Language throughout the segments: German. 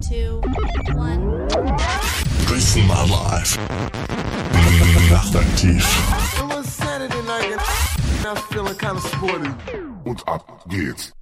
two, one. Dresden mal live. Nachtaktiv. A little Saturday night and I'm feeling kind of sporty. Und ab geht's.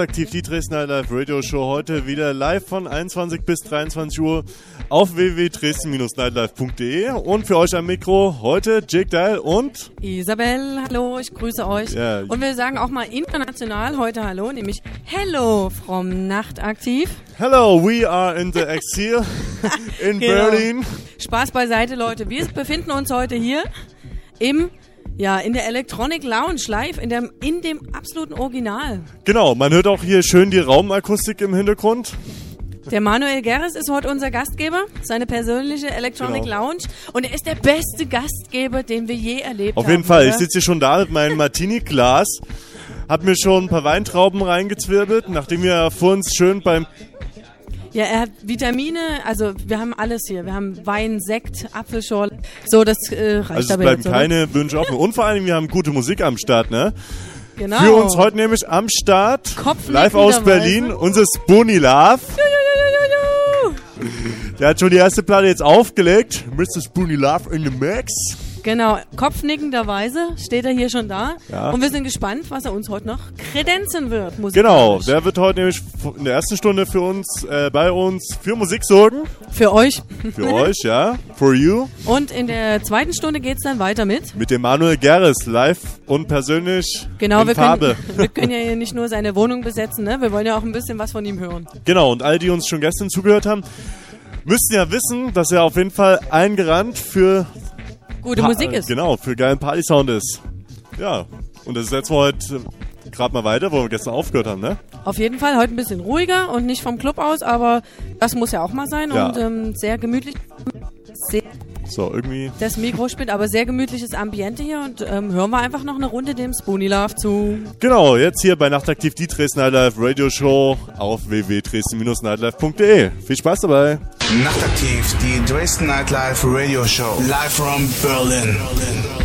Nachtaktiv, die Dresdner Live Radio Show heute wieder live von 21 bis 23 Uhr auf www.dresden-nightlife.de und für euch am Mikro heute Jake Dial und Isabel, hallo, ich grüße euch. Ja. Und wir sagen auch mal international heute Hallo, nämlich Hello from Nachtaktiv. Hello, we are in the Exil in Genau. Berlin. Spaß beiseite, Leute. Wir befinden uns heute hier im, ja, in der Electronic Lounge live, in dem, in dem absoluten Original. Genau, man hört auch hier schön die Raumakustik im Hintergrund. Der Manuel Gerres ist heute unser Gastgeber, seine persönliche Electronic Genau. Lounge. Und er ist der beste Gastgeber, den wir je erlebt Auf haben. jeden Fall, ich oder? sitze hier schon da mit meinem Martini-Glas, hab mir schon ein paar Weintrauben reingezwirbelt, nachdem wir vor uns schön beim Ja, er hat Vitamine, also wir haben alles hier. Wir haben Wein, Sekt, Apfelschorle. So, das äh, reicht Also es aber bleiben jetzt, oder? keine Wünsche offen. Und vor allem, wir haben gute Musik am Start, ne? Genau. Für uns heute nämlich am Start, live aus Berlin, unser Spoony Love. Der hat schon die erste Platte jetzt aufgelegt. Mr. Spoony Love in the Mix. Genau, kopfnickenderweise steht er hier schon da. Ja. Und wir sind gespannt, was er uns heute noch kredenzen wird. Genau, der wird heute nämlich in der ersten Stunde für uns, äh, bei uns für Musik sorgen. Für euch. Für euch, ja. For you. Und in der zweiten Stunde geht's dann weiter mit. Mit dem Manuel Gerres, live und persönlich Genau, in wir Farbe. können, wir können ja hier nicht nur seine Wohnung besetzen, ne? Wir wollen ja auch ein bisschen was von ihm hören. Genau, und all die uns schon gestern zugehört haben, müssten ja wissen, dass er auf jeden Fall eingerannt für Gute Pa- Musik ist. Genau, für geilen Party-Sound ist. Ja, und das setzen wir heute gerade mal weiter, wo wir gestern aufgehört haben, ne? Auf jeden Fall heute ein bisschen ruhiger und nicht vom Club aus, aber das muss ja auch mal sein Ja. und ähm, sehr gemütlich. Sehr, So, irgendwie. das Mikro spielt, aber sehr gemütliches Ambiente hier und ähm, hören wir einfach noch eine Runde dem Spoonie Love zu. Genau, jetzt hier bei Nachtaktiv die Dresden Nightlife Radio Show auf www.dresden-nightlife.de. Viel Spaß dabei. Nachtaktiv, die Dresden Nightlife Radio Show. Live from Berlin. Make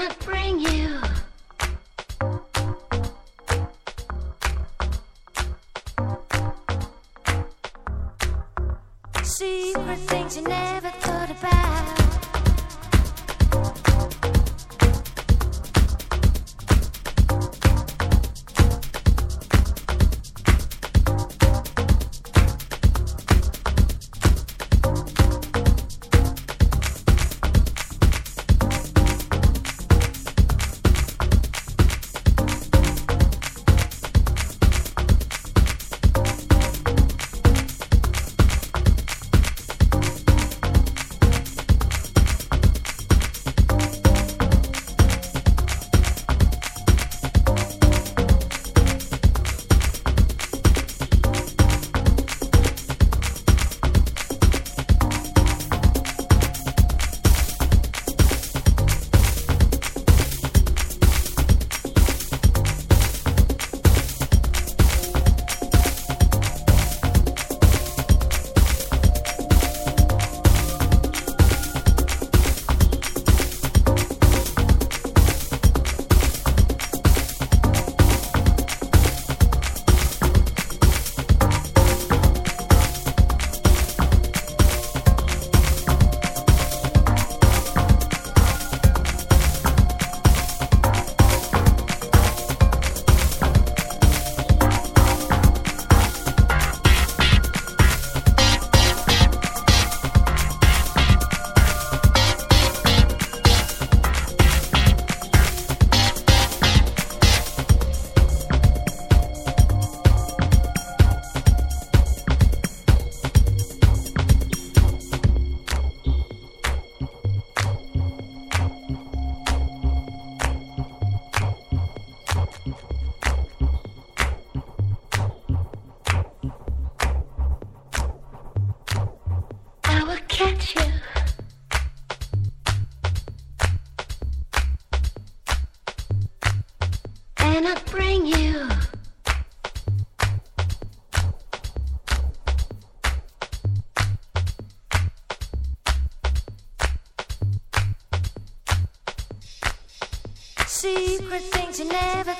I bring you secret things you never thought about. You never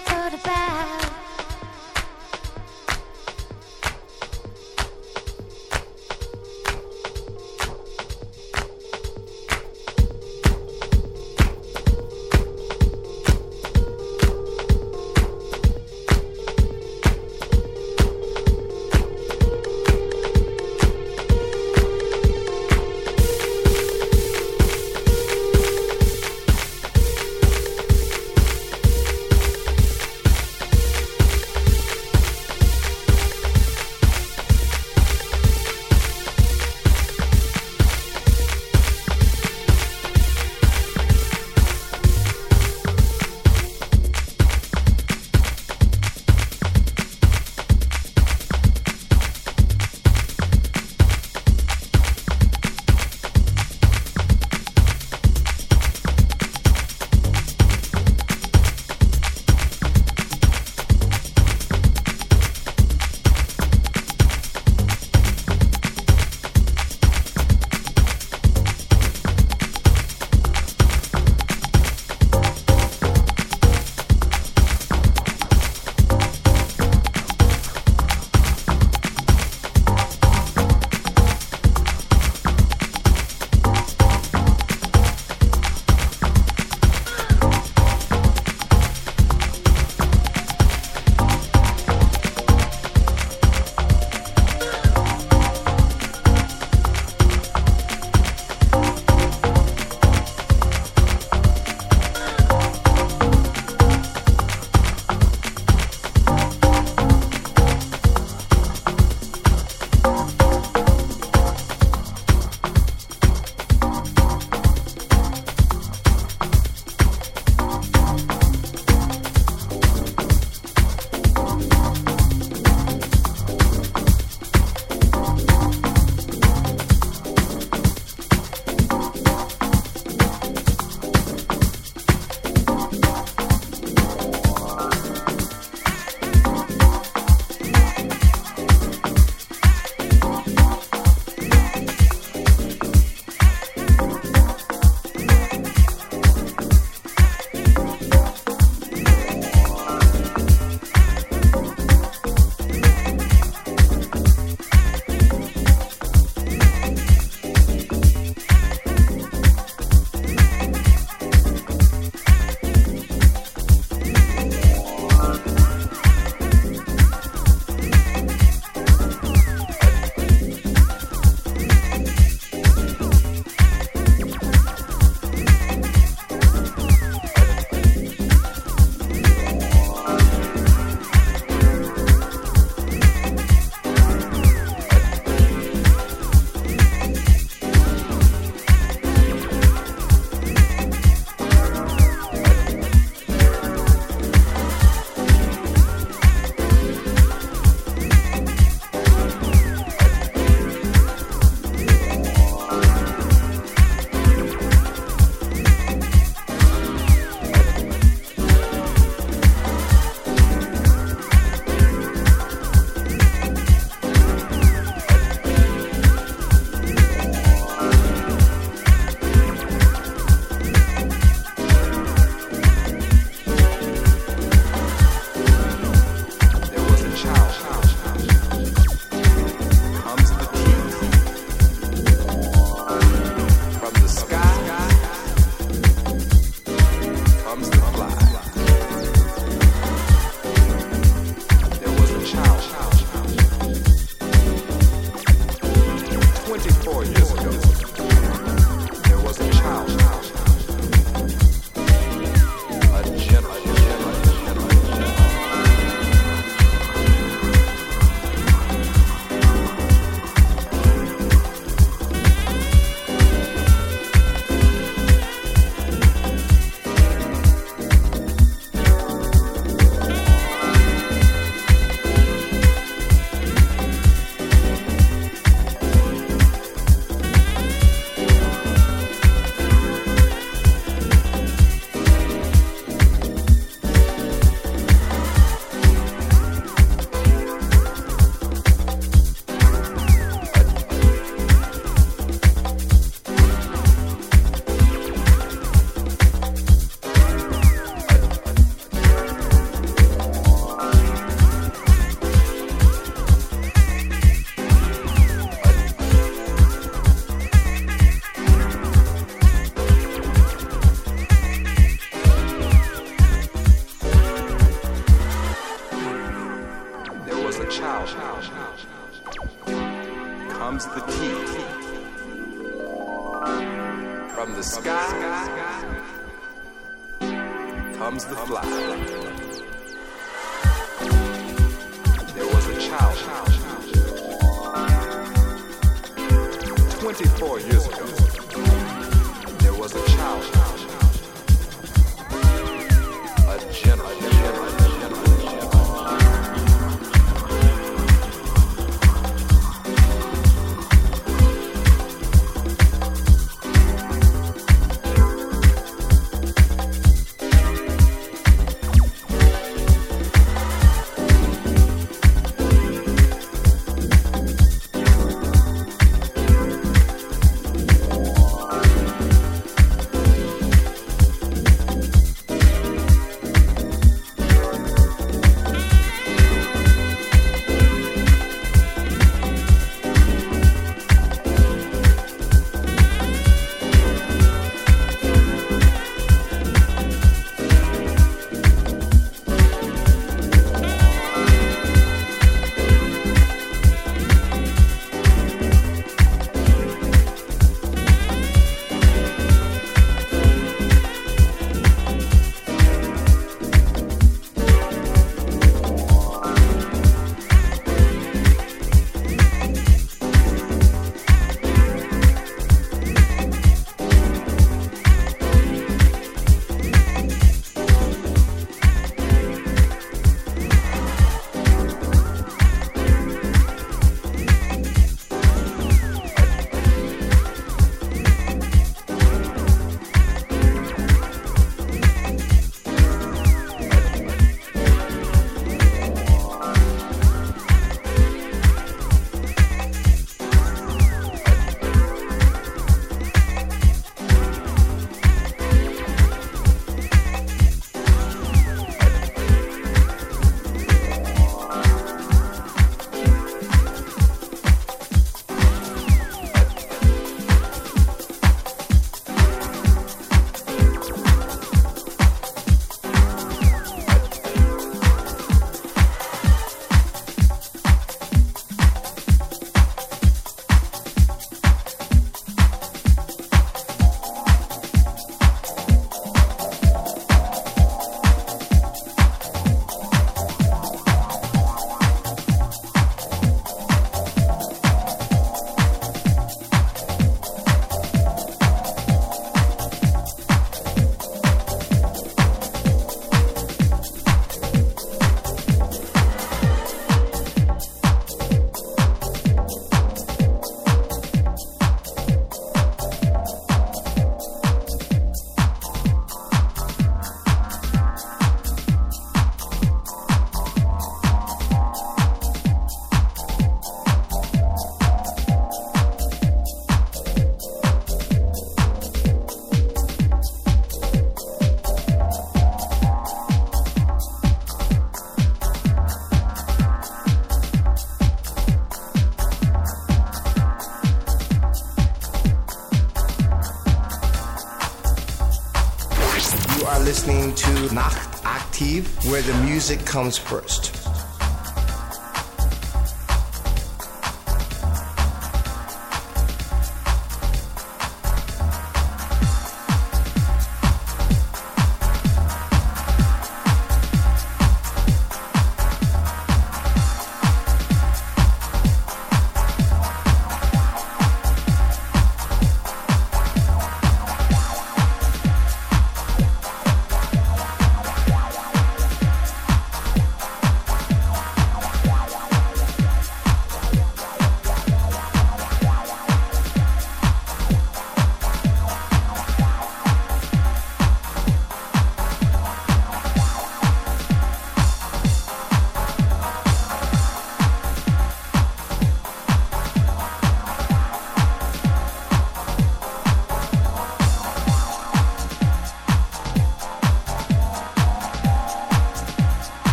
music comes first.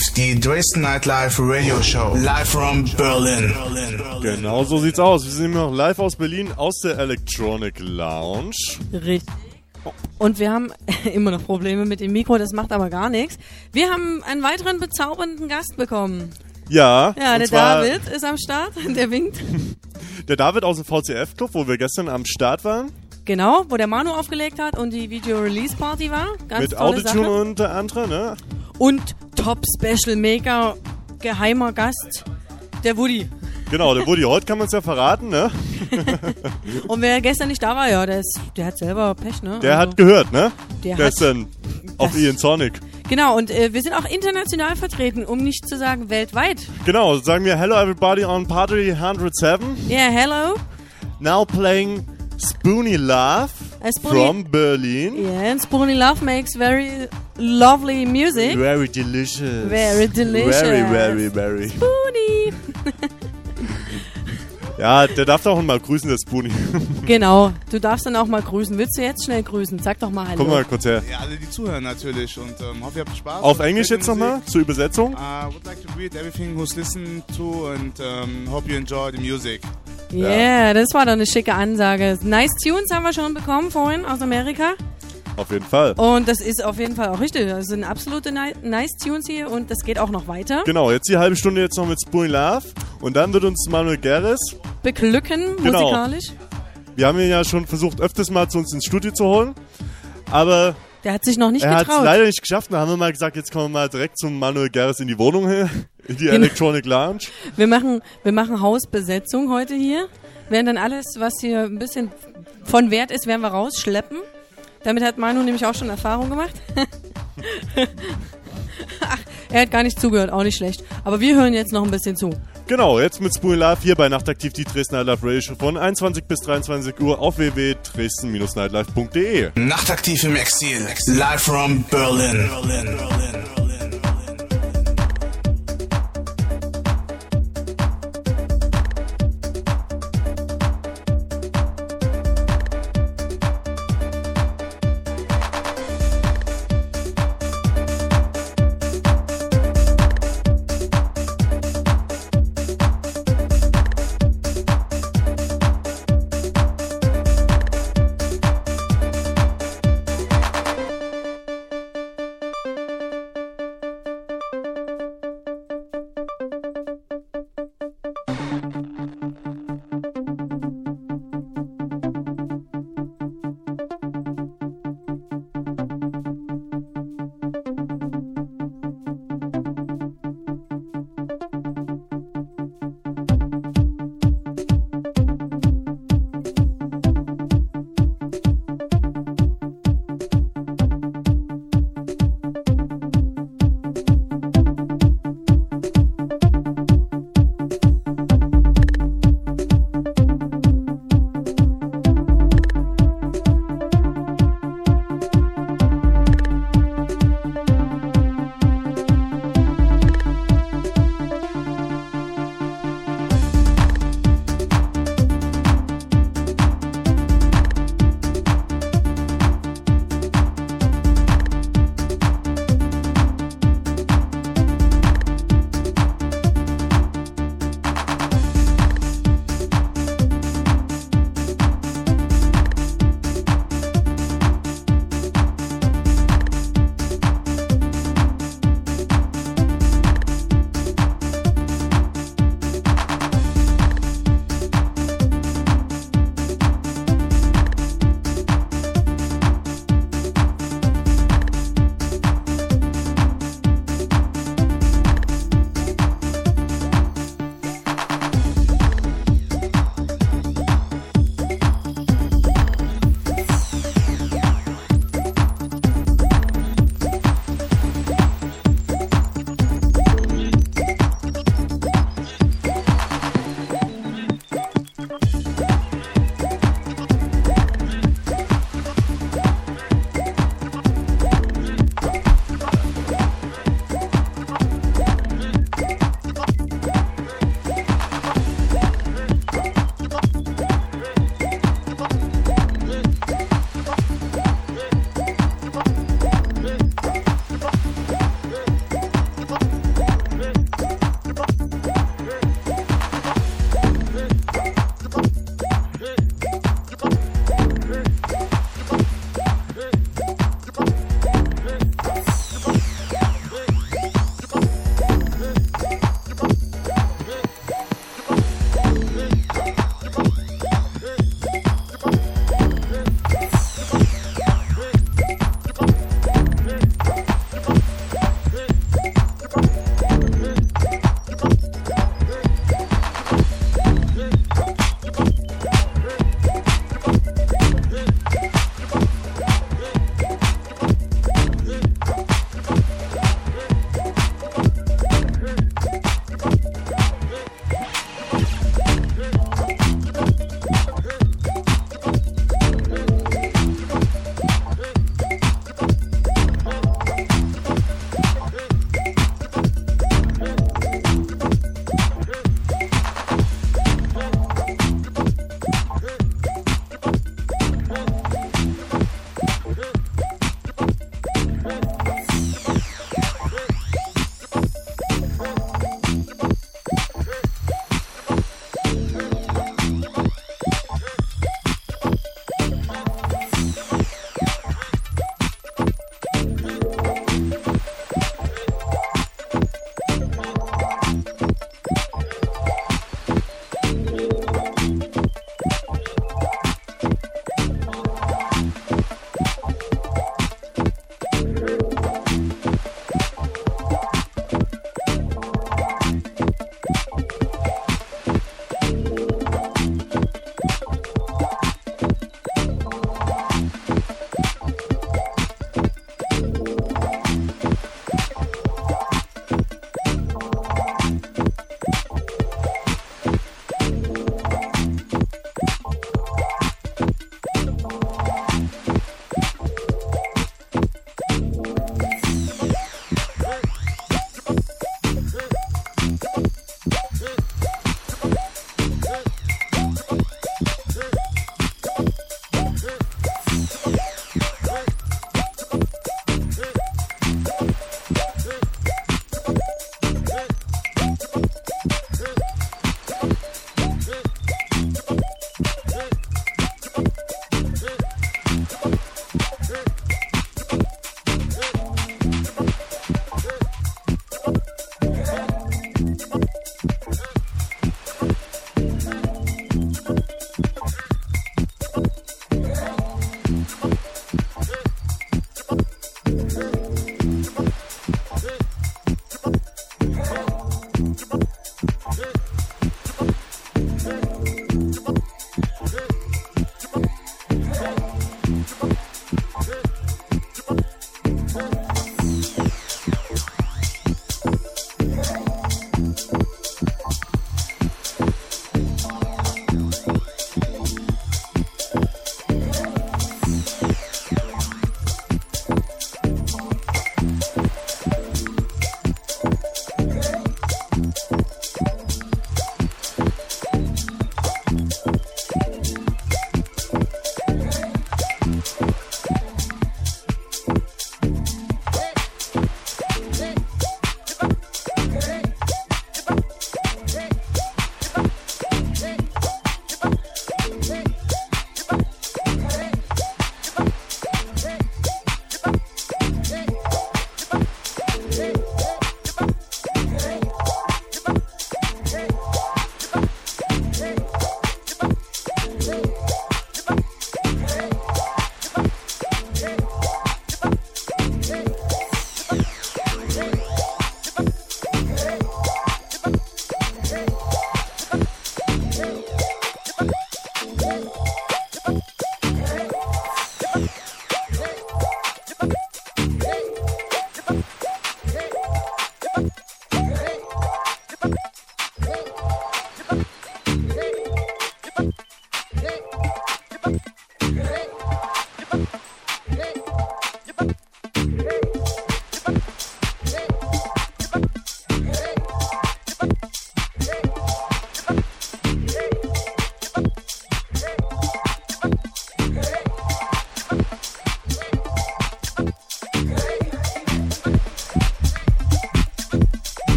Nachtaktiv, die Dresden Nightlife Radio Show. Live from Berlin. Genau so sieht's aus. Wir sind immer noch live aus Berlin aus der Electronic Lounge. Richtig. Und wir haben immer noch Probleme mit dem Mikro, das macht aber gar nichts. Wir haben einen weiteren bezaubernden Gast bekommen. Ja, Ja, und der zwar David ist am Start, der winkt. Der David aus dem VCF-Club, wo wir gestern am Start waren. Genau, wo der Manu aufgelegt hat und die Video-Release-Party war. Ganz mit Autotune unter anderem, ne? Und Top Special Maker, geheimer Gast, der Woody. Genau, der Woody. Heute kann man es ja verraten, ne? Und wer gestern nicht da war, ja, der, ist, der hat selber Pech, ne? Der Also- hat gehört, ne? Der hat- Gestern auf Das- Ian Sonic. Genau, und äh, wir sind auch international vertreten, um nicht zu sagen weltweit. Genau, sagen wir Hello everybody on Party 107. Yeah, hello. Now playing Spoony Love Uh, Spoony- from Berlin. Yeah, and Spoony Love makes very lovely music. Very delicious. Very delicious. Very, very, very. Spoony. Ja, der darf doch mal grüßen, der Spoony. Genau, du darfst dann auch mal grüßen. Willst du jetzt schnell grüßen? Sag doch mal Hallo. Komm mal kurz her. Ja, alle, die zuhören natürlich und ähm, hoffe, ihr habt Spaß. Auf Englisch jetzt nochmal zur Übersetzung. Uh, would like to greet everything who's listened to and um, hope you enjoy the music. Yeah, das war doch eine schicke Ansage. Nice Tunes haben wir schon bekommen vorhin aus Amerika. Auf jeden Fall. Und das ist auf jeden Fall auch richtig. Das sind absolute ni Nice Tunes hier und das geht auch noch weiter. Genau, jetzt die halbe Stunde jetzt noch mit Spoony Love. Und dann wird uns Manuel Gerres, Beglücken, Genau. musikalisch. wir haben ihn ja schon versucht, öfters mal zu uns ins Studio zu holen. Aber Der hat sich noch nicht er hat es getraut. leider nicht geschafft. Da haben wir mal gesagt, jetzt kommen wir mal direkt zum Manuel Gerres in die Wohnung hier. In die Electronic Lounge. Wir machen, wir machen Hausbesetzung heute hier. Werden dann alles, was hier ein bisschen von Wert ist, werden wir rausschleppen. Damit hat Manu nämlich auch schon Erfahrung gemacht. Ach, er hat gar nicht zugehört, auch nicht schlecht. Aber wir hören jetzt noch ein bisschen zu. Genau, jetzt mit Spoony Love hier bei Nachtaktiv, die Dresdner Live Radio Show von 21 bis 23 Uhr auf www.dresden-nightlife.de. Nachtaktiv im Exil. Live from Berlin. Nachtaktiv,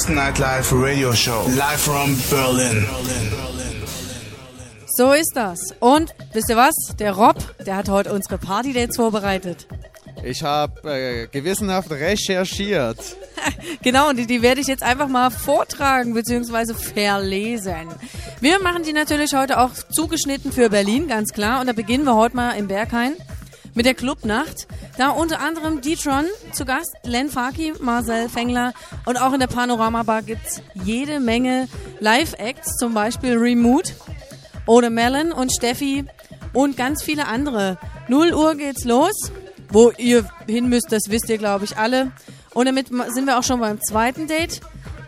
Dresden Nightlife Radio Show. Live from Berlin. So ist das. Und wisst ihr was? Der Rob, der hat heute unsere Party-Dates vorbereitet. Ich habe äh, gewissenhaft recherchiert. Genau, und die, die werde ich jetzt einfach mal vortragen bzw. verlesen. Wir machen die natürlich heute auch zugeschnitten für Berlin, ganz klar. Und da beginnen wir heute mal im Berghain mit der Clubnacht. Da unter anderem D-Tron zu Gast, Len Faki, Marcel Fengler und auch in der Panorama Bar gibt's jede Menge Live-Acts, zum Beispiel Remote oder Melon und Steffi und ganz viele andere. 0 Uhr geht's los. Wo ihr hin müsst, das wisst ihr, glaube ich, alle. Und damit sind wir auch schon beim zweiten Date.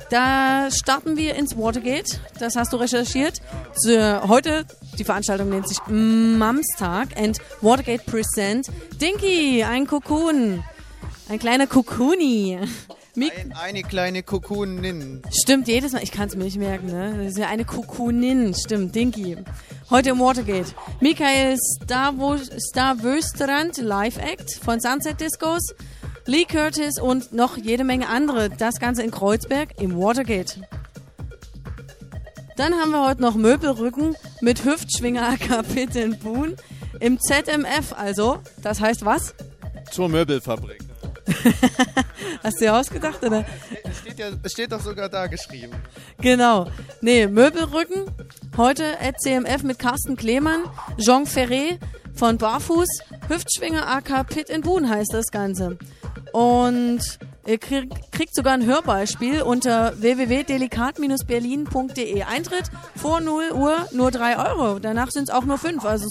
Da starten wir ins Watergate. Das hast du recherchiert. Heute, die Veranstaltung nennt sich Mamstag and Watergate Present Dinky, ein Kokon. Ein kleiner Kokoni. Mik Ein, eine kleine Kokunin. Stimmt, jedes Mal. Ich kann es mir nicht merken, ne? Das ist ja eine Kokonin. Stimmt, Dinky. Heute im Watergate. Michael Stavo- Stavöstrand, Live Act von Sunset Discos. Lee Curtis und noch jede Menge andere. Das Ganze in Kreuzberg im Watergate. Dann haben wir heute noch Möbelrücken mit Hüftschwinger in Boon im ZMF. Also, das heißt was? Zur Möbelfabrik. Dir ausgedacht, oder? Es steht, ja, es steht doch sogar da geschrieben. Genau. Nee, Möbelrücken. Heute at CMF mit Carsten Klemann, Jean Ferré von Barfuß, Hüftschwinger AK Pit in Boon heißt das Ganze. Und ihr krieg, kriegt sogar ein Hörbeispiel unter www.delikat-berlin.de. Eintritt vor 0 Uhr nur 3 Euro. Danach sind es auch nur 5. Also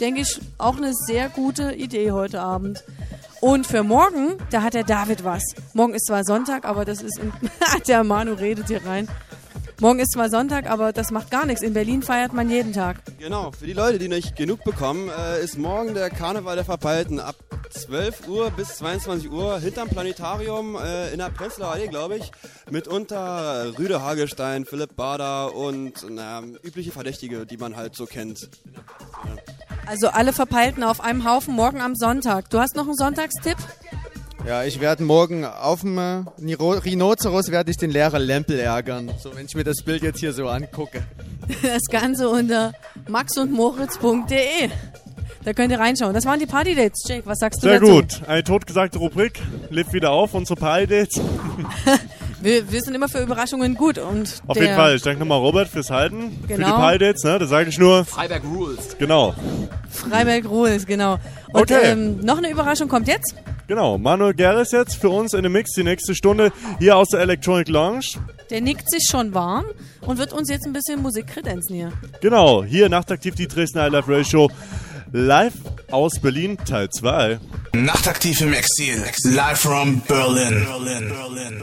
denke ich, auch eine sehr gute Idee heute Abend. Und für morgen, da hat der David was. Morgen ist zwar Sonntag, aber das ist... Der Manu redet hier rein. Morgen ist zwar Sonntag, aber das macht gar nichts. In Berlin feiert man jeden Tag. Genau, für die Leute, die nicht genug bekommen, äh, ist morgen der Karneval der Verpeilten ab 12 Uhr bis 22 Uhr hinterm Planetarium äh, in der Prenzlauer Allee, glaube ich. Mitunter Rüde Hagestein, Philipp Bader und na, übliche Verdächtige, die man halt so kennt. Also alle Verpeilten auf einem Haufen morgen am Sonntag. Du hast noch einen Sonntagstipp? Ja, ich werde morgen auf dem äh, Rhinoceros werde ich den Lehrer Lempel ärgern. So, wenn ich mir das Bild jetzt hier so angucke. Das Ganze unter maxundmoritz.de. Da könnt ihr reinschauen. Das waren die Party-Dates. Jake, was sagst du Sehr dazu? gut. Eine totgesagte Rubrik. Lebt wieder auf, unsere Party-Dates. Wir, wir sind immer für Überraschungen gut. Und Auf der, jeden Fall. Ich danke nochmal Robert fürs Halten. Für die Genau. Party-Dates, ne? Da sage ich nur. Freiberg Rules. Genau. Freiberg Ruhes, genau. Und Okay. ähm, noch eine Überraschung kommt jetzt. Genau. Manuel Gerres jetzt für uns in dem Mix die nächste Stunde hier aus der Electronic Lounge. Der nickt sich schon warm und wird uns jetzt ein bisschen Musik kredenzen hier. Genau. Hier nachtaktiv die Dresdner I Love Radio Show. Live aus Berlin, Teil 2. Nachtaktiv im Exil. Live from Berlin. Berlin. Berlin.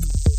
Mm-hmm.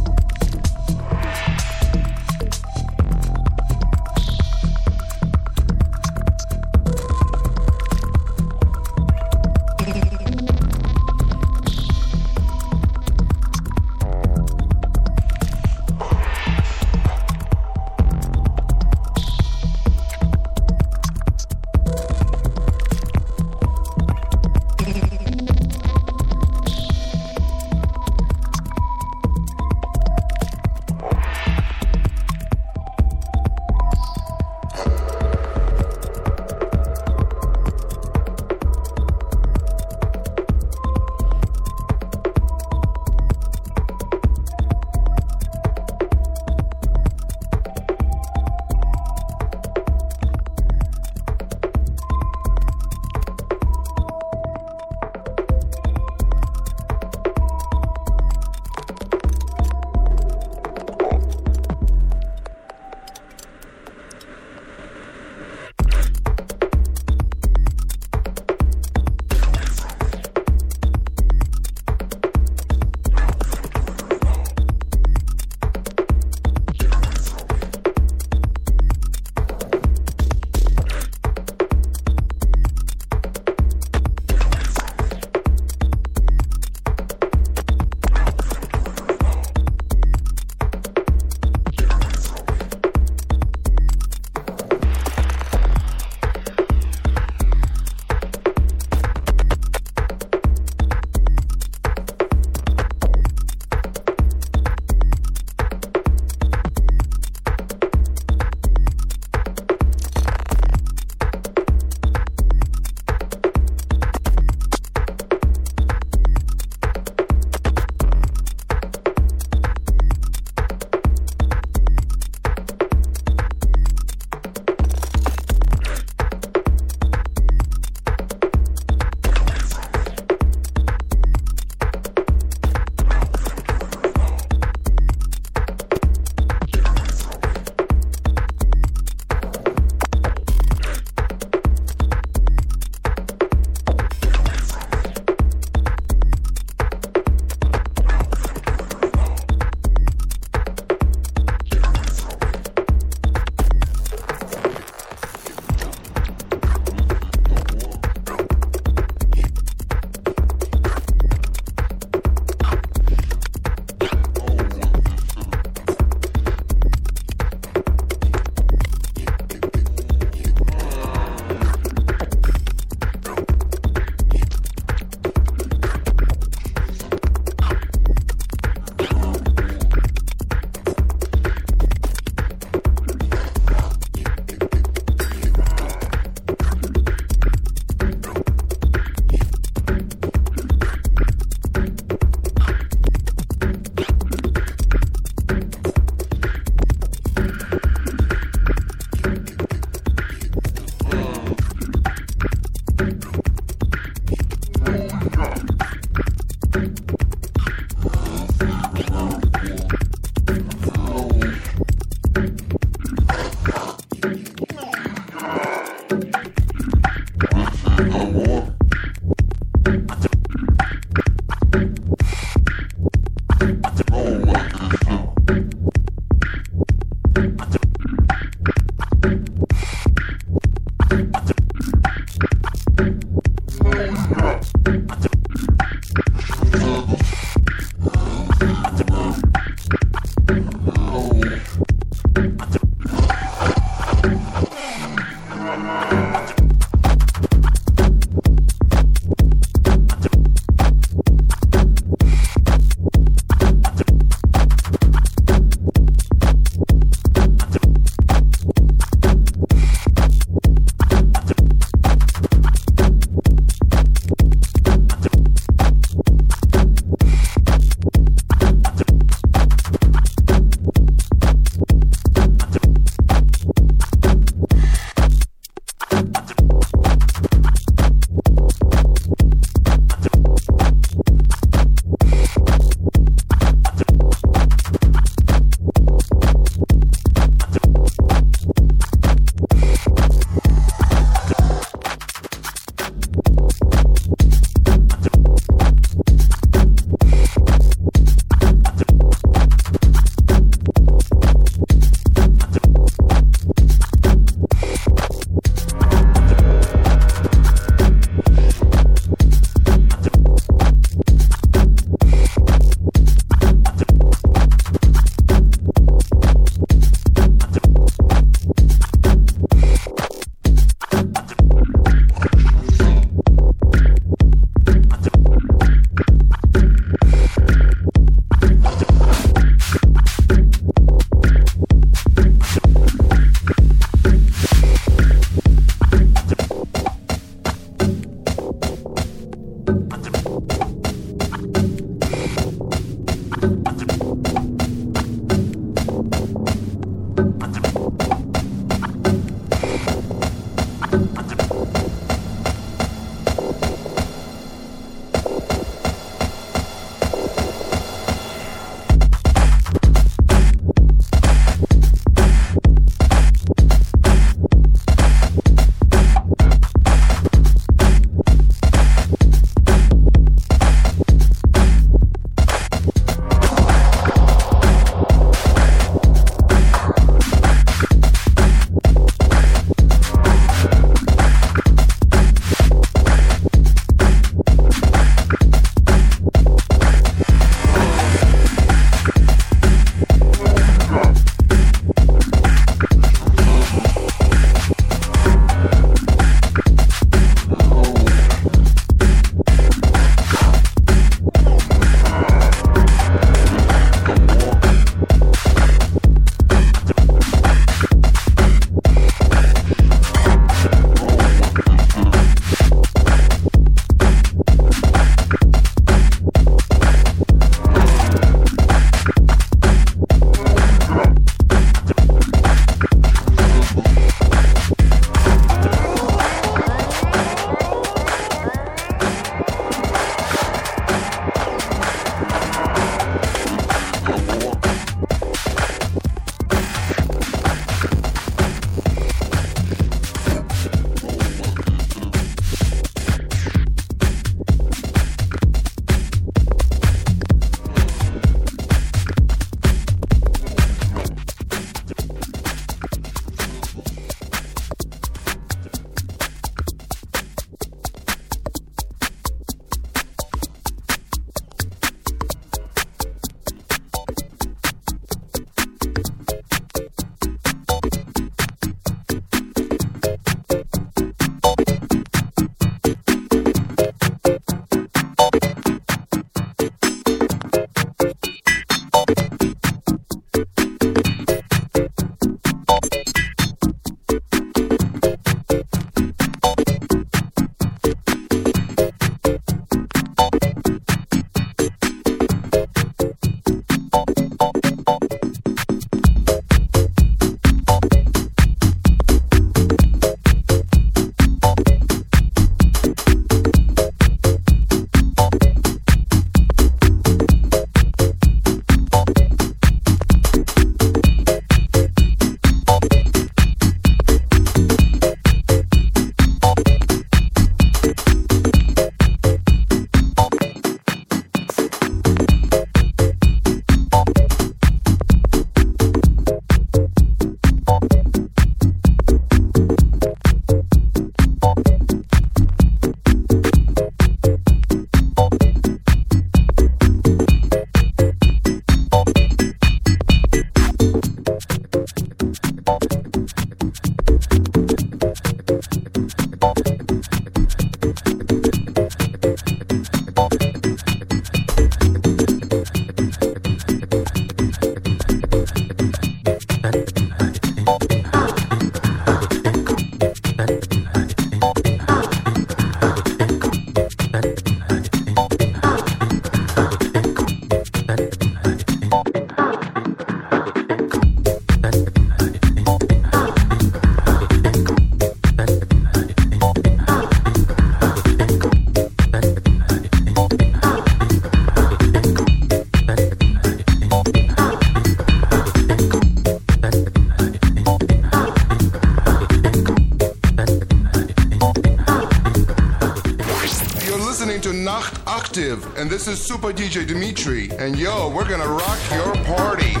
And this is Super DJ Dimitri. And yo, we're gonna rock your party.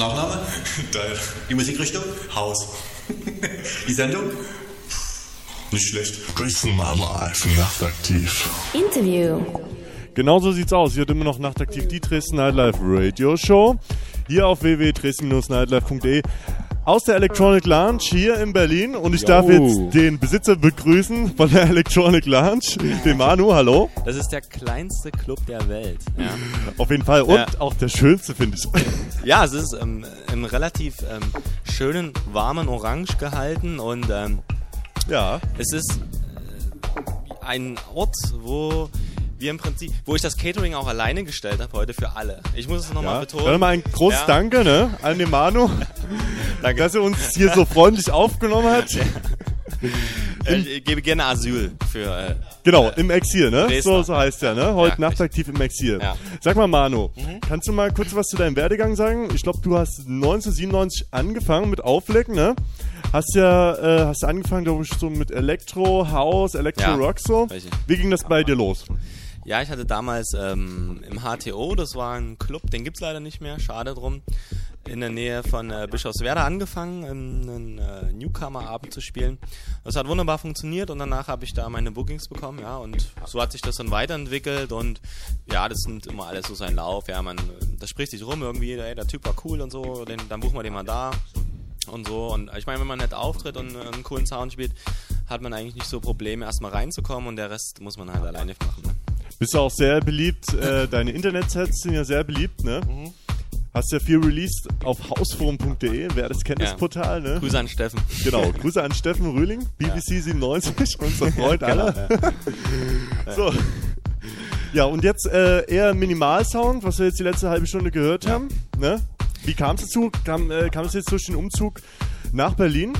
Nachname? Dale. Die Musikrichtung? Haus. Die Sendung? Nicht schlecht. Life, nachtaktiv. Interview. Genau so sieht's aus. Ihr hört immer noch nachtaktiv die Dresden Nightlife Radio Show. Hier auf www.dresden-nightlife.de aus der Electronic Lounge hier in Berlin. Und ich Jo. darf jetzt den Besitzer begrüßen von der Electronic Lounge, den Manu. Hallo. Das ist der kleinste Club der Welt. Ja, Auf jeden Fall. Und Ja. auch der schönste, finde ich. ja es ist ähm, im relativ ähm, schönen, warmen Orange gehalten und ähm, ja. es ist äh, ein Ort, wo wir im Prinzip, wo ich das Catering auch alleine gestellt habe heute für alle. Ich muss es nochmal Ja. betonen. Dann mal ein großes Ja. Danke ne, an den Manu, Danke. dass er uns hier so freundlich aufgenommen hat. Äh, Ich gebe gerne Asyl für. Äh, Genau, im Exil, ne? Dresdner. So, so heißt der, ne? Heute Ja, nachtaktiv im Exil. Ja. Sag mal, Manu, Mhm. kannst du mal kurz was zu deinem Werdegang sagen? Ich glaube, du hast 1997 angefangen mit Auflegen, ne? Hast ja, äh, hast angefangen, glaube ich, so mit Elektro, House, Elektro Ja, Rock so. richtig. Wie ging das bei dir los? Ja, ich hatte damals ähm, im HTO, das war ein Club, den gibt's leider nicht mehr, schade drum, in der Nähe von äh, Bischofswerda angefangen, ähm, einen äh, Newcomer-Abend zu spielen. Das hat wunderbar funktioniert und danach habe ich da meine Bookings bekommen, ja, und so hat sich das dann weiterentwickelt und ja, das nimmt immer alles so seinen Lauf, ja, man, das spricht sich rum irgendwie, ey, der Typ war cool und so, den, dann buchen wir den mal da und so. Und ich meine, wenn man nett auftritt und äh, einen coolen Sound spielt, hat man eigentlich nicht so Probleme, erstmal reinzukommen und der Rest muss man halt alleine machen. Ne? Bist du auch sehr beliebt, äh, deine Internetsets sind ja sehr beliebt, ne? Mhm. Hast ja viel released auf hausforum.de, wer das kennt, das Ja. Portal, ne? Grüße an Steffen. Genau, Grüße an Steffen Rühling, BBC 97, unser Freund Genau, aller. ja. so. Ja, und jetzt äh, eher Minimalsound, was wir jetzt die letzte halbe Stunde gehört haben. Ne? Wie kam es dazu? Kam, äh, kam es jetzt durch den Umzug nach Berlin?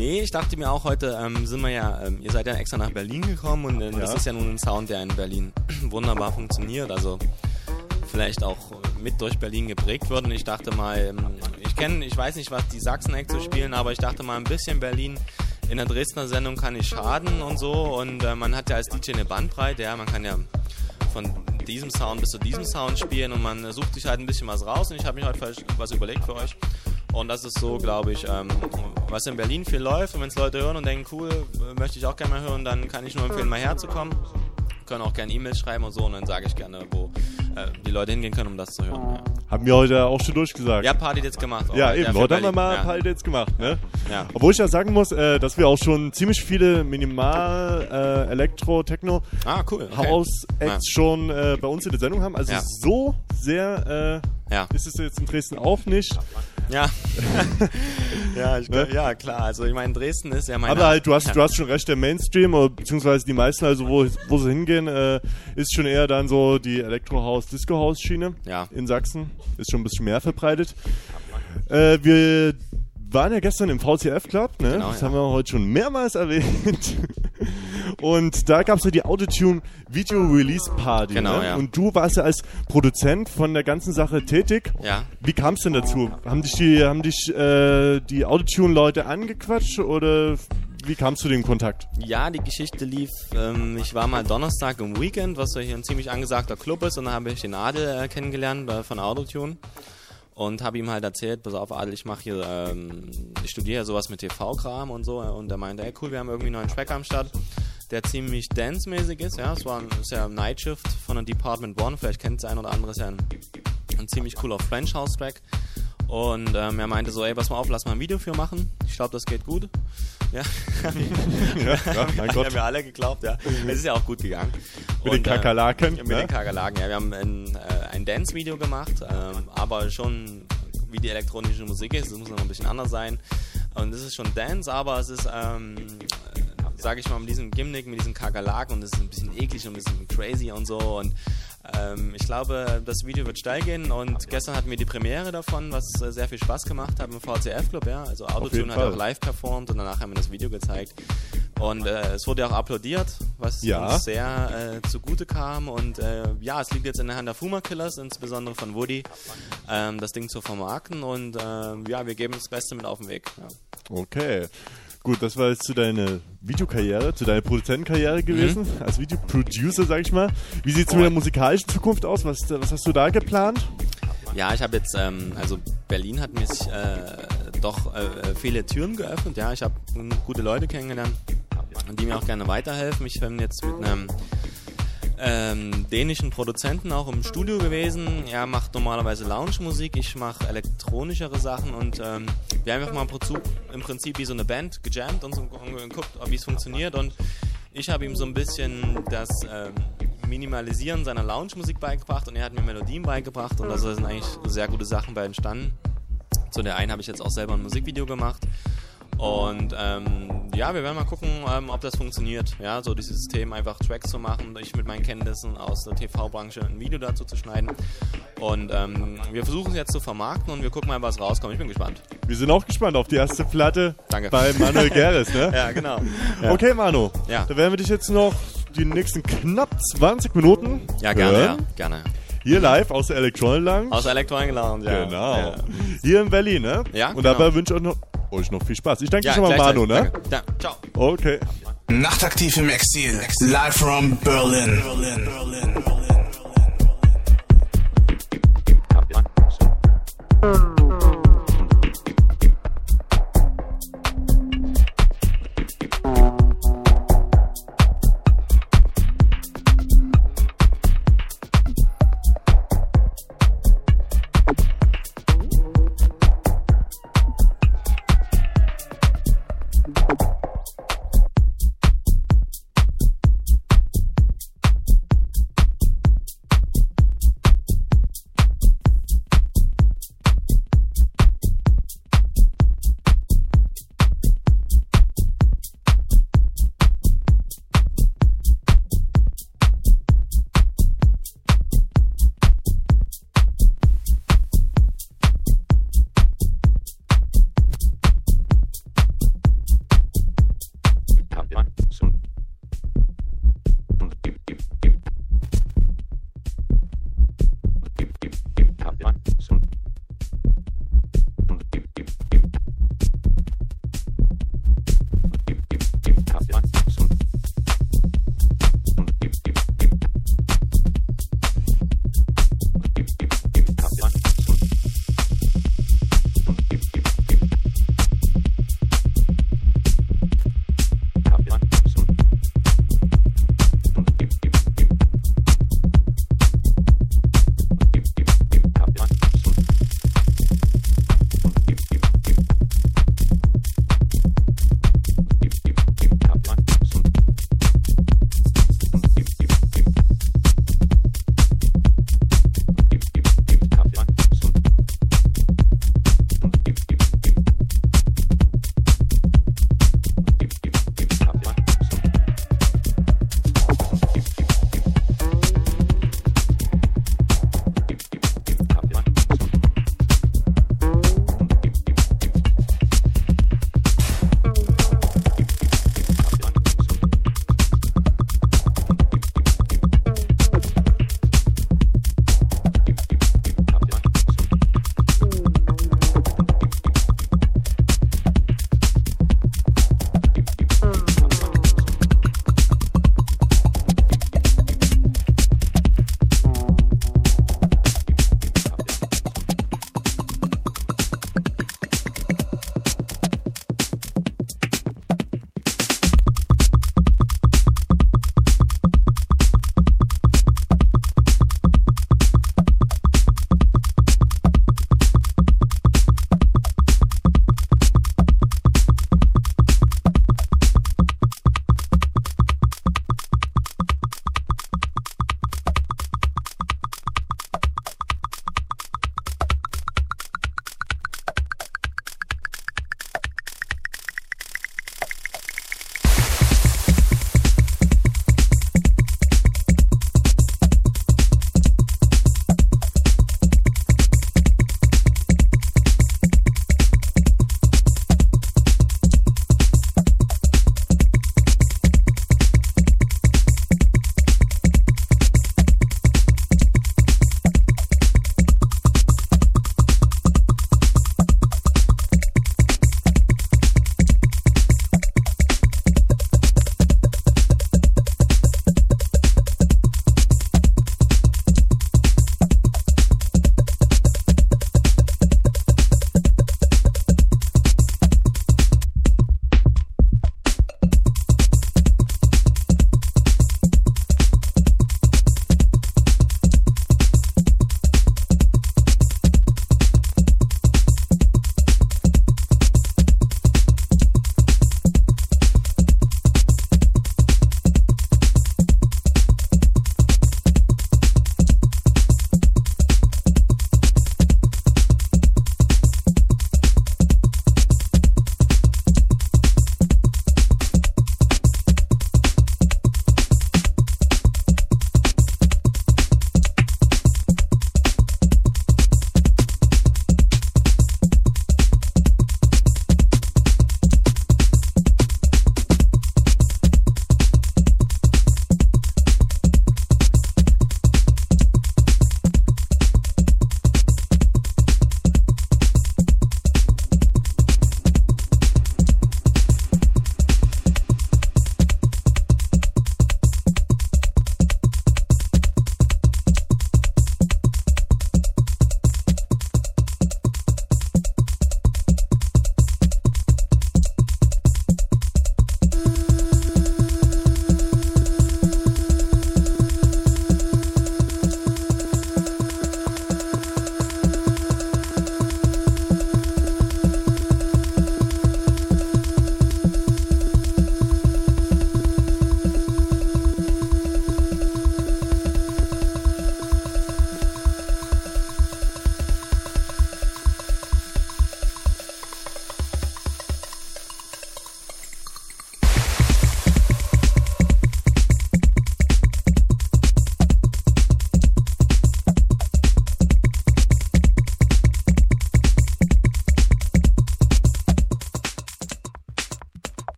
Nee, ich dachte mir auch heute, ähm, sind wir ja, ähm, ihr seid ja extra nach Berlin gekommen und ähm, das Ja. ist ja nun ein Sound, der in Berlin wunderbar funktioniert. Also vielleicht auch mit durch Berlin geprägt wird. Und ich dachte mal, ähm, ich kenne, ich weiß nicht, was die Sachsen-Eck so spielen, aber ich dachte mal, ein bisschen Berlin in der Dresdner Sendung kann nicht schaden und so. Und äh, man hat ja als DJ eine Bandbreite, ja, man kann ja von diesem Sound bis zu diesem Sound spielen und man äh, sucht sich halt ein bisschen was raus. Und ich habe mich heute vielleicht was überlegt für euch. Und das ist so, glaube ich, ähm, was in Berlin viel läuft. Und wenn es Leute hören und denken, cool, möchte ich auch gerne mal hören, dann kann ich nur empfehlen, mal herzukommen. Können auch gerne E-Mails schreiben und so. Und dann sage ich gerne, wo äh, die Leute hingehen können, um das zu hören. Ja, Haben wir heute auch schon durchgesagt. ja Party jetzt gemacht. auch. Ja, Ja, eben. für Heute haben wir mal Ja. ein paar Dates gemacht, ne? Ja. Obwohl ich ja sagen muss, äh, dass wir auch schon ziemlich viele Minimal äh, Elektro, Techno, Ah, cool. Okay. House Acts Ja. schon äh, bei uns in der Sendung haben. Also Ja. so sehr äh, Ja. ist es jetzt in Dresden auch nicht. Ja. ja, ich, Ne? ja, klar. Also ich meine, Dresden ist ja mein. Aber halt, du hast, ja. du hast schon recht, der Mainstream, oder beziehungsweise die meisten, also wo, wo sie hingehen, äh, ist schon eher dann so die Elektro-House-Disco-House-Schiene Ja. in Sachsen. Ist schon ein bisschen mehr verbreitet. Äh, wir waren ja gestern im VCF Club, ne? Genau, das ja. haben wir heute schon mehrmals erwähnt. Und da gab es ja die Autotune Video Release Party. Genau, ne? ja. Und du warst ja als Produzent von der ganzen Sache tätig. Ja. Wie kam es denn dazu? Haben dich die, haben dich äh, die Autotune-Leute angequatscht oder wie kamst du dem Kontakt? Ja, die Geschichte lief, ähm, ich war mal Donnerstag im Weekend, was ja hier ein ziemlich angesagter Club ist, und da habe ich den Adel äh, kennengelernt äh, von Autotune und habe ihm halt erzählt, pass auf Adel, ich mache hier, ähm, ich studiere sowas mit TV-Kram und so, und er meinte, ey cool, wir haben irgendwie einen neuen Track am Start, der ziemlich dance-mäßig ist, ja, es war ein, ist ja Night Shift von der Department One, vielleicht kennt es ein oder andere, ist ja ein, ein ziemlich cooler French House Track. Und ähm, er meinte so, ey, pass mal auf, lass mal ein Video für machen. Ich glaube, das geht gut. Ja, Ja, ja, mein haben Gott. wir alle geglaubt, ja. Es ist ja auch gut gegangen. Mit den Kakerlaken, Äh, mit ne? den Kakerlaken, ja. Wir haben ein, äh, ein Dance-Video gemacht, ähm, aber schon wie die elektronische Musik ist, das muss noch ein bisschen anders sein. Und es ist schon Dance, aber es ist, ähm, sage ich mal, mit diesem Gimmick, mit diesen Kakerlaken und es ist ein bisschen eklig und ein bisschen crazy und so. Und ähm, ich glaube, das Video wird steil gehen und gestern hatten wir die Premiere davon, was äh, sehr viel Spaß gemacht hat im VCF-Club, ja. Also Autotune hat auch live performt und danach haben wir das Video gezeigt. Und äh, es wurde auch applaudiert, was Ja. uns sehr äh, zugute kam. Und äh, ja, es liegt jetzt in der Hand der Fuma Killers, insbesondere von Woody, ähm, das Ding zu vermarkten. Und ähm, ja, wir geben das Beste mit auf den Weg. Ja. Okay. Gut, das war jetzt zu deiner Videokarriere, zu deiner Produzentenkarriere gewesen, als Videoproducer, sag ich mal. Wie sieht's mit der musikalischen Zukunft aus? Was, was hast du da geplant? Ja, ich habe jetzt, ähm, also Berlin hat mich äh, doch äh, viele Türen geöffnet. Ja, ich habe gute Leute kennengelernt, die mir auch gerne weiterhelfen. Ich bin jetzt mit einem ähm, dänischen Produzenten auch im Studio gewesen. Er macht normalerweise Lounge-Musik, ich mache elektronischere Sachen und ähm, wir haben einfach mal im Prinzip, wie so eine Band gejammt und, so, und geguckt, wie es funktioniert und ich habe ihm so ein bisschen das ähm, Minimalisieren seiner Lounge-Musik beigebracht und er hat mir Melodien beigebracht und da sind eigentlich sehr gute Sachen bei entstanden. Zu der einen habe ich jetzt auch selber ein Musikvideo gemacht und ähm, ja, wir werden mal gucken, ähm, ob das funktioniert. Ja, so dieses System einfach Tracks zu machen, ich mit meinen Kenntnissen aus der TV-Branche ein Video dazu zu schneiden. Und ähm, wir versuchen es jetzt zu vermarkten und wir gucken mal, was rauskommt. Ich bin gespannt. Wir sind auch gespannt auf die erste Platte Danke. bei Manuel Gerres, ne? Ja, genau. Ja. Okay, Manu. Ja. Da werden wir dich jetzt noch die nächsten knapp 20 Minuten Ja, gerne, hören. ja, gerne. Hier live aus der Electronic Lounge. Aus der Electronic Lounge, ja. Genau. Ja. Hier in Berlin, ne? Ja, Und genau. dabei wünsche ich euch noch, euch noch viel Spaß. Ich danke ja, schon mal, Manu, ne? Ja, ciao. Okay. Nachtaktiv im Exil. Live from Berlin. Berlin. Berlin. Berlin. Berlin.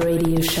Radio Show.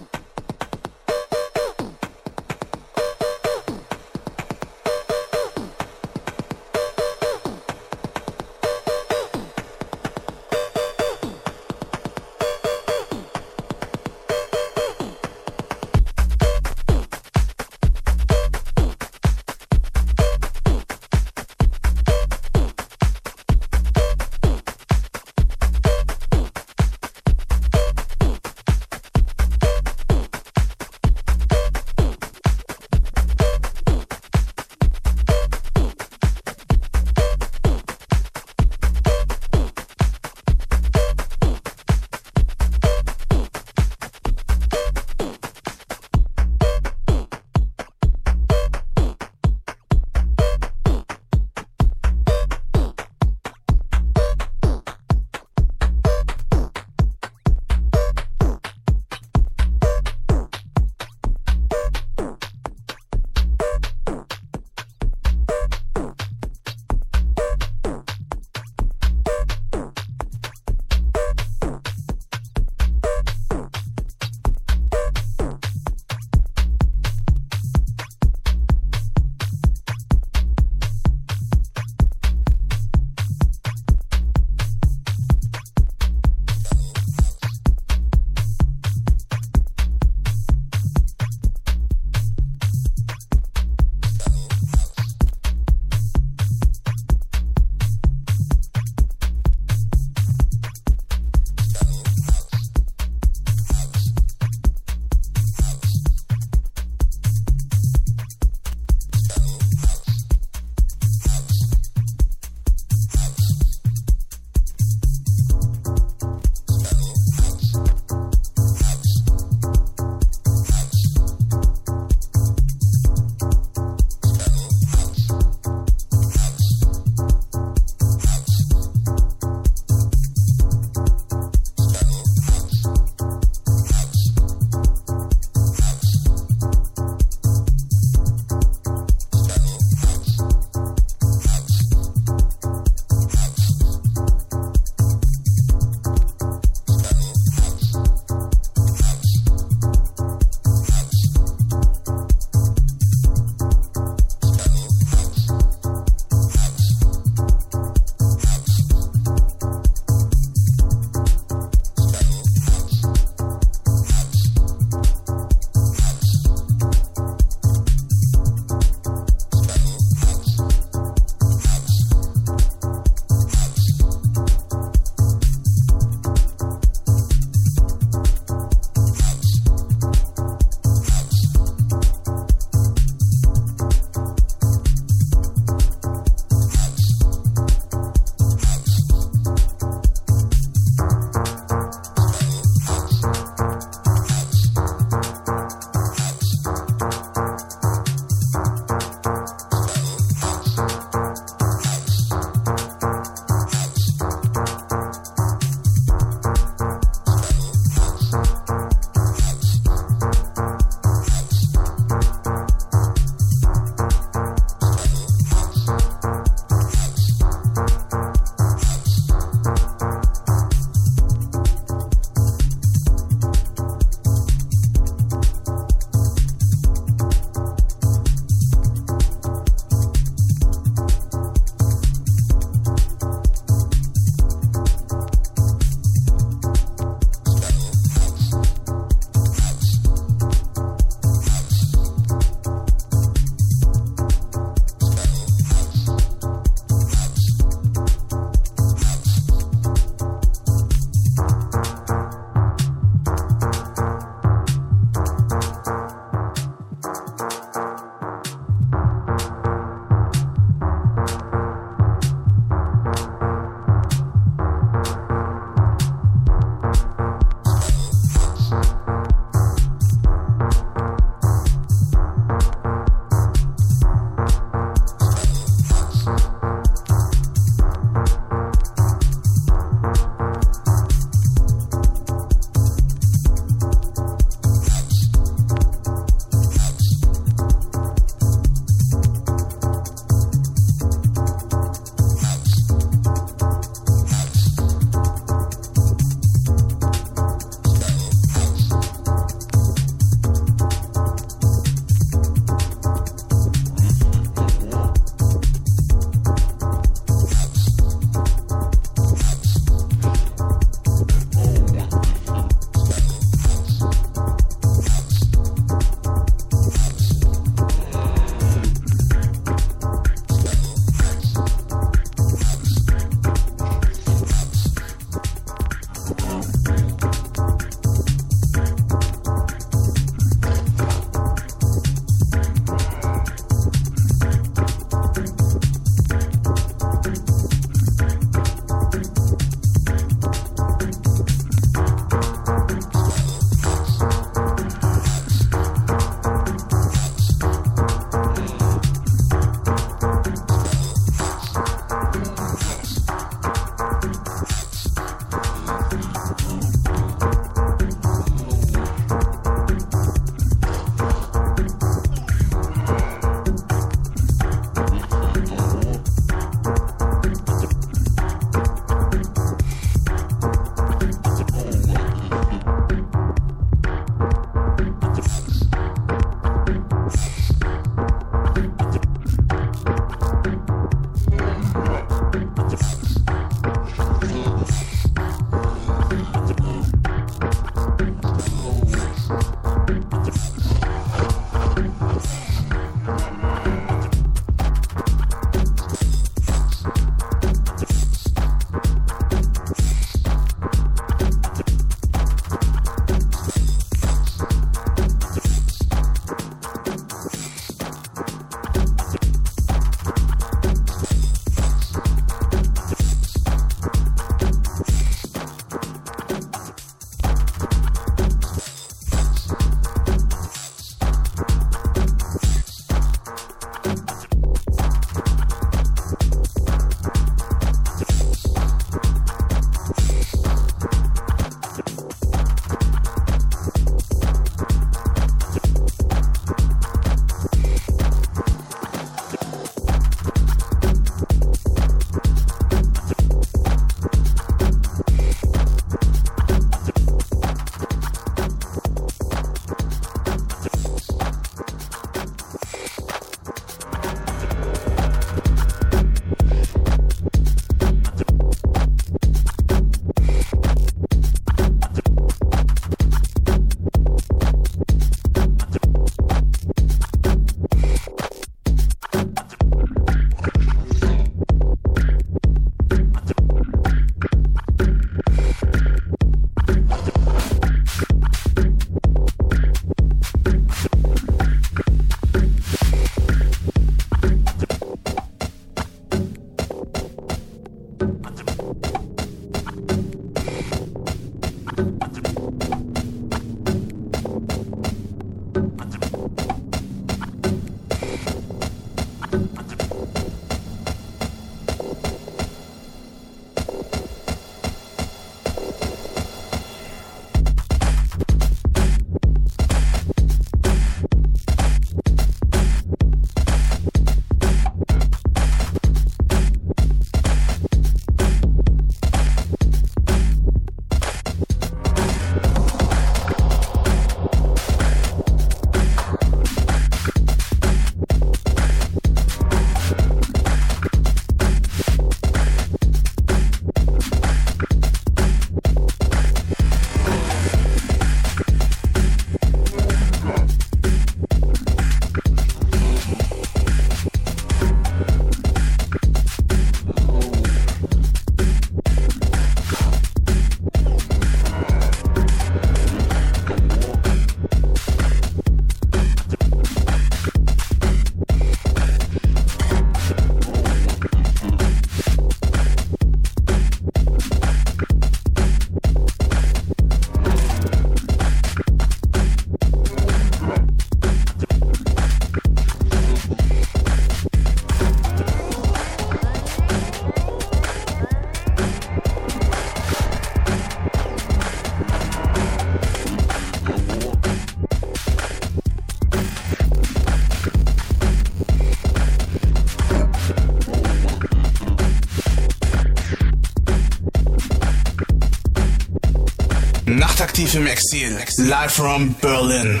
Nachtaktiv im Exil. Live from Berlin.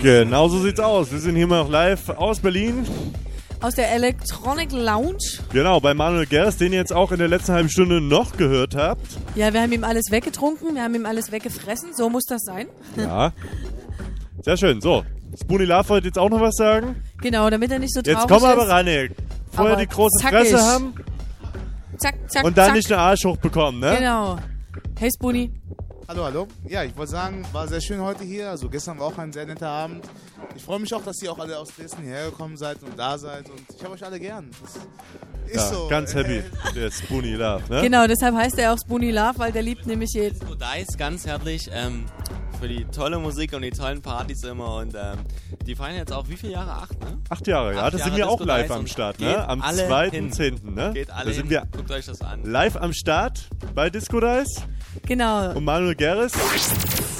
Genau so sieht's aus. Wir sind hier mal noch live aus Berlin. Aus der Electronic Lounge. Genau, bei Manuel Gerst, den ihr jetzt auch in der letzten halben Stunde noch gehört habt. Ja, wir haben ihm alles weggetrunken, wir haben ihm alles weggefressen. So muss das sein. Ja. Sehr schön. So, Spoonie Love wollte jetzt auch noch was sagen. Genau, damit er nicht so traurig Jetzt kommen wir ist. aber ran, ey. Vorher Aber die große zackig. Fresse haben Zack, zack, und dann zack. nicht den Arsch hochbekommen, ne? Genau. Hey Spoonie. Hallo, hallo. Ja, ich wollte sagen, war sehr schön heute hier. Also gestern war auch ein sehr netter Abend. Ich freue mich auch, dass ihr auch alle aus Dresden hierher gekommen seid und da seid. Und ich habe euch alle gern. Das ist Ja, so. ganz happy, der Spoonie Love, ne? Genau, deshalb heißt er auch Spoonie Love, weil der liebt nämlich jeden. Dice ganz herzlich ähm, für die tolle Musik und die tollen Partys immer. Und ähm, die feiern jetzt auch wie viele Jahre? Acht, ne? Acht Jahre, ja. Acht Da sind Jahre wir auch live am Start, ne? Am alle 2.10., ne? Geht alle Da sind hin. wir Guckt euch das an. live am Start bei Disco Dice. Genau. Und Manuel Gerres.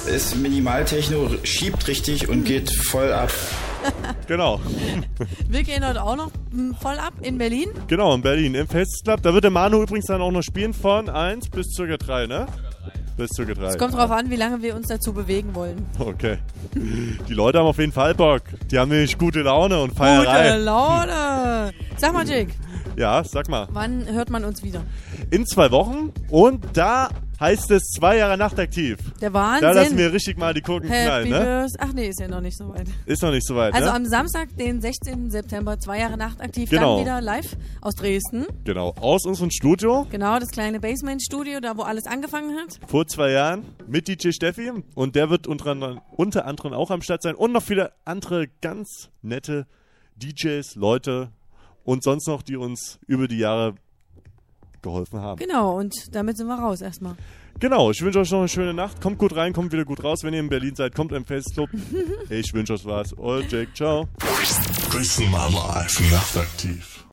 Ist Minimaltechno, schiebt richtig und geht voll ab. Genau. Wir gehen heute auch noch mm, voll ab in Berlin. Genau, in Berlin im Festclub. Da wird der Manu übrigens dann auch noch spielen von 1 bis circa 3, ne? Bis circa 3. Es kommt drauf an, wie lange wir uns dazu bewegen wollen. Okay. Die Leute haben auf jeden Fall Bock. Die haben nämlich gute Laune und Feierei. Gute Laune. Sag mal, Jake, Ja, sag mal. wann hört man uns wieder? In zwei Wochen und da heißt es zwei Jahre nachtaktiv. Der Wahnsinn. Da lassen wir richtig mal die Kurken knallen, Happy ne? Birthday. Ach nee, ist ja noch nicht so weit. Ist noch nicht so weit, Also ne? am Samstag, den 16. September, zwei Jahre Nacht aktiv, Genau. dann wieder live aus Dresden. Genau, aus unserem Studio Genau, das kleine Basement-Studio, da wo alles angefangen hat. vor zwei Jahren mit DJ Steffi und der wird unter anderem, unter anderem auch am Start sein und noch viele andere ganz nette DJs, Leute und sonst noch, die uns über die Jahre geholfen haben. Genau, und damit sind wir raus erstmal. Genau, ich wünsche euch noch eine schöne Nacht. Kommt gut rein, kommt wieder gut raus. Wenn ihr in Berlin seid, kommt im Festclub. ich wünsche euch was. Euer Jake, ciao. Dresden Nightlife nachtaktiv.